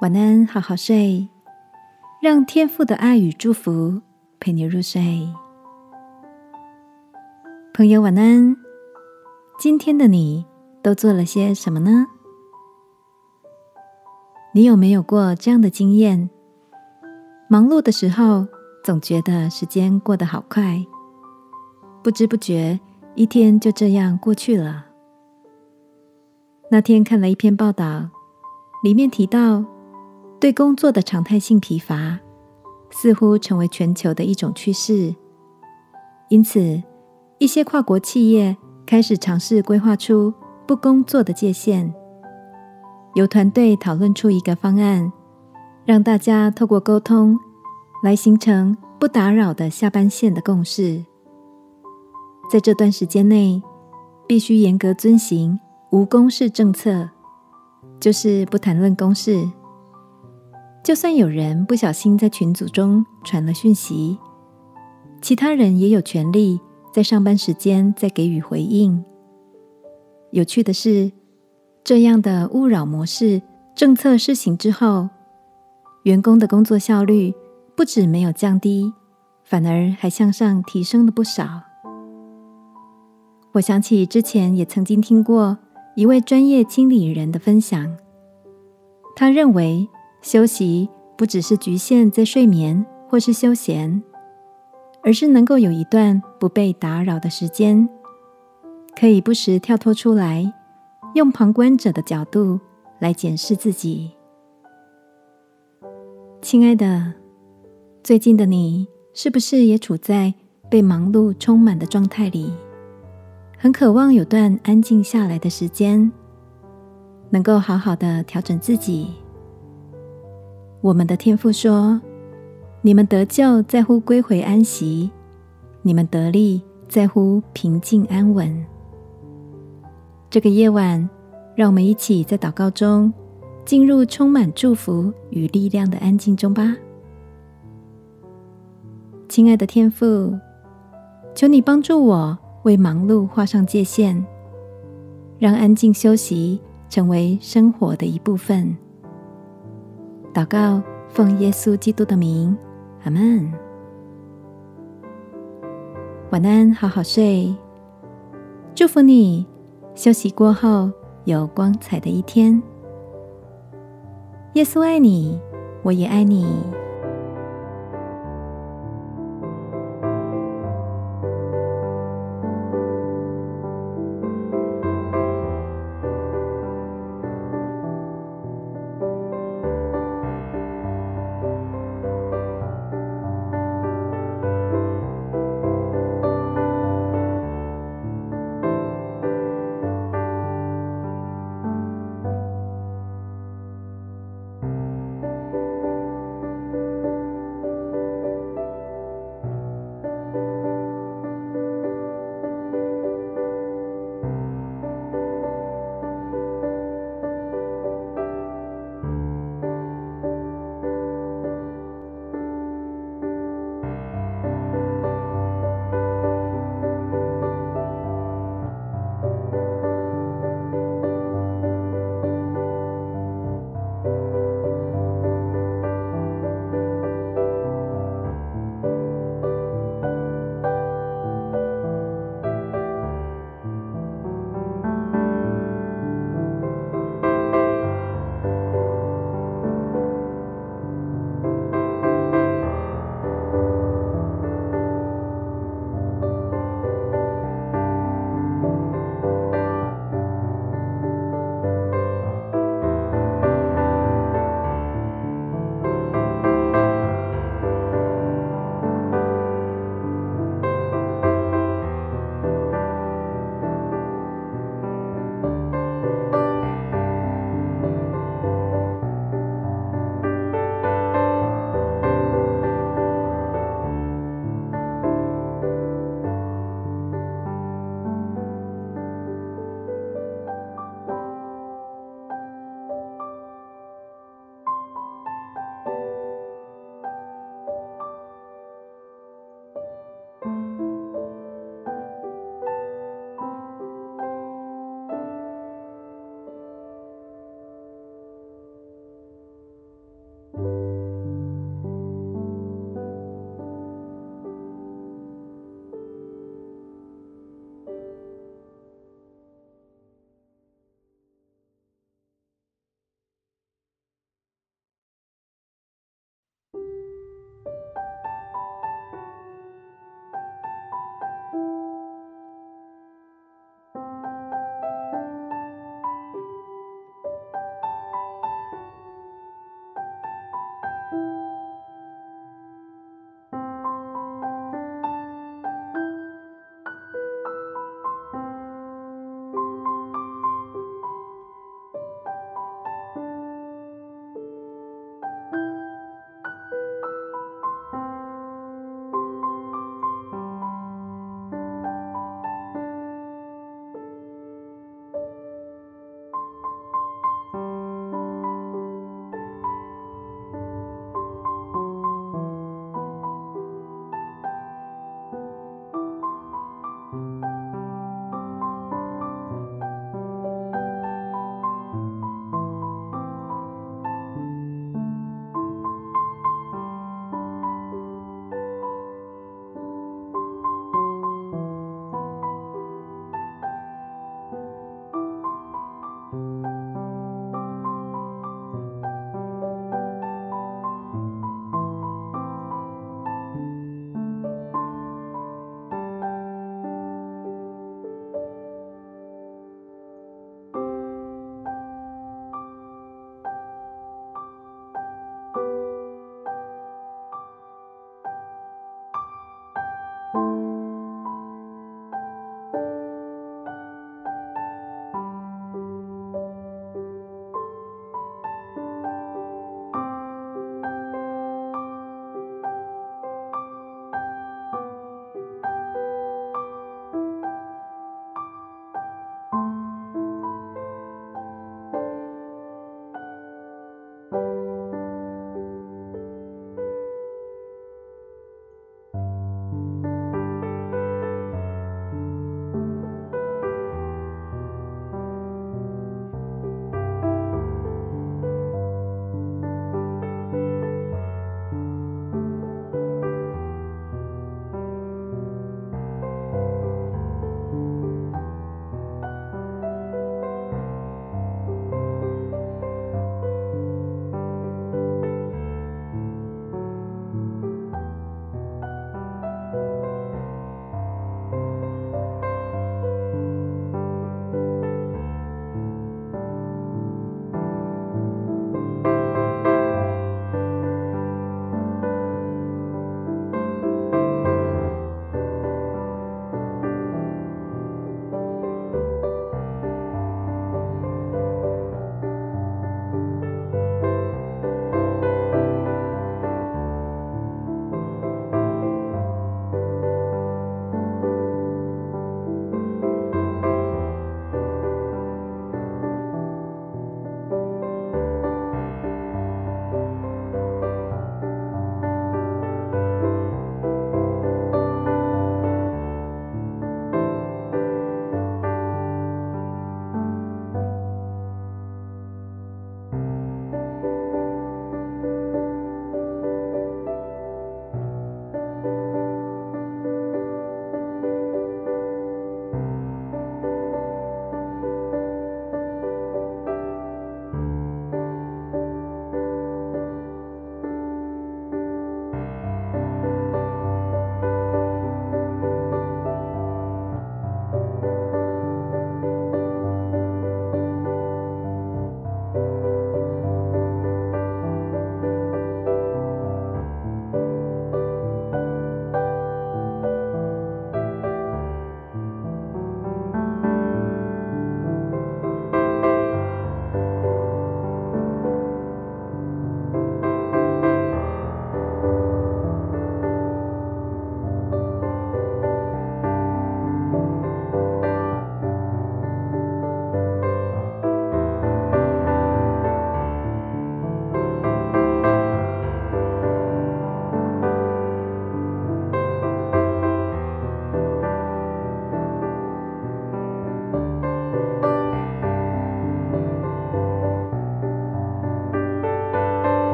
晚安，好好睡，让天父的爱与祝福陪你入睡。朋友，晚安。今天的你都做了些什么呢？你有没有过这样的经验？忙碌的时候，总觉得时间过得好快，不知不觉一天就这样过去了。那天看了一篇报道，里面提到。对工作的常态性疲乏，似乎成为全球的一种趋势。因此，一些跨国企业开始尝试规划出不工作的界限，由团队讨论出一个方案，让大家透过沟通来形成不打扰的下班线的共识。在这段时间内，必须严格遵行无公事政策，就是不谈论公事。就算有人不小心在群组中传了讯息，其他人也有权利在上班时间再给予回应。有趣的是，这样的勿扰模式政策施行之后，员工的工作效率不止没有降低，反而还向上提升了不少。我想起之前也曾经听过一位专业经理人的分享，他认为。休息不只是局限在睡眠或是休闲，而是能够有一段不被打扰的时间，可以不时跳脱出来，用旁观者的角度来检视自己。亲爱的，最近的你是不是也处在被忙碌充满的状态里？很渴望有段安静下来的时间，能够好好的调整自己。我们的天父说：“你们得救在乎归回安息，你们得力在乎平静安稳。”这个夜晚，让我们一起在祷告中进入充满祝福与力量的安静中吧。亲爱的天父，求你帮助我为忙碌画上界限，让安静休息成为生活的一部分。祷告，奉耶稣基督的名，阿门。晚安，好好睡。祝福你，休息过后有光彩的一天。耶稣爱你，我也爱你。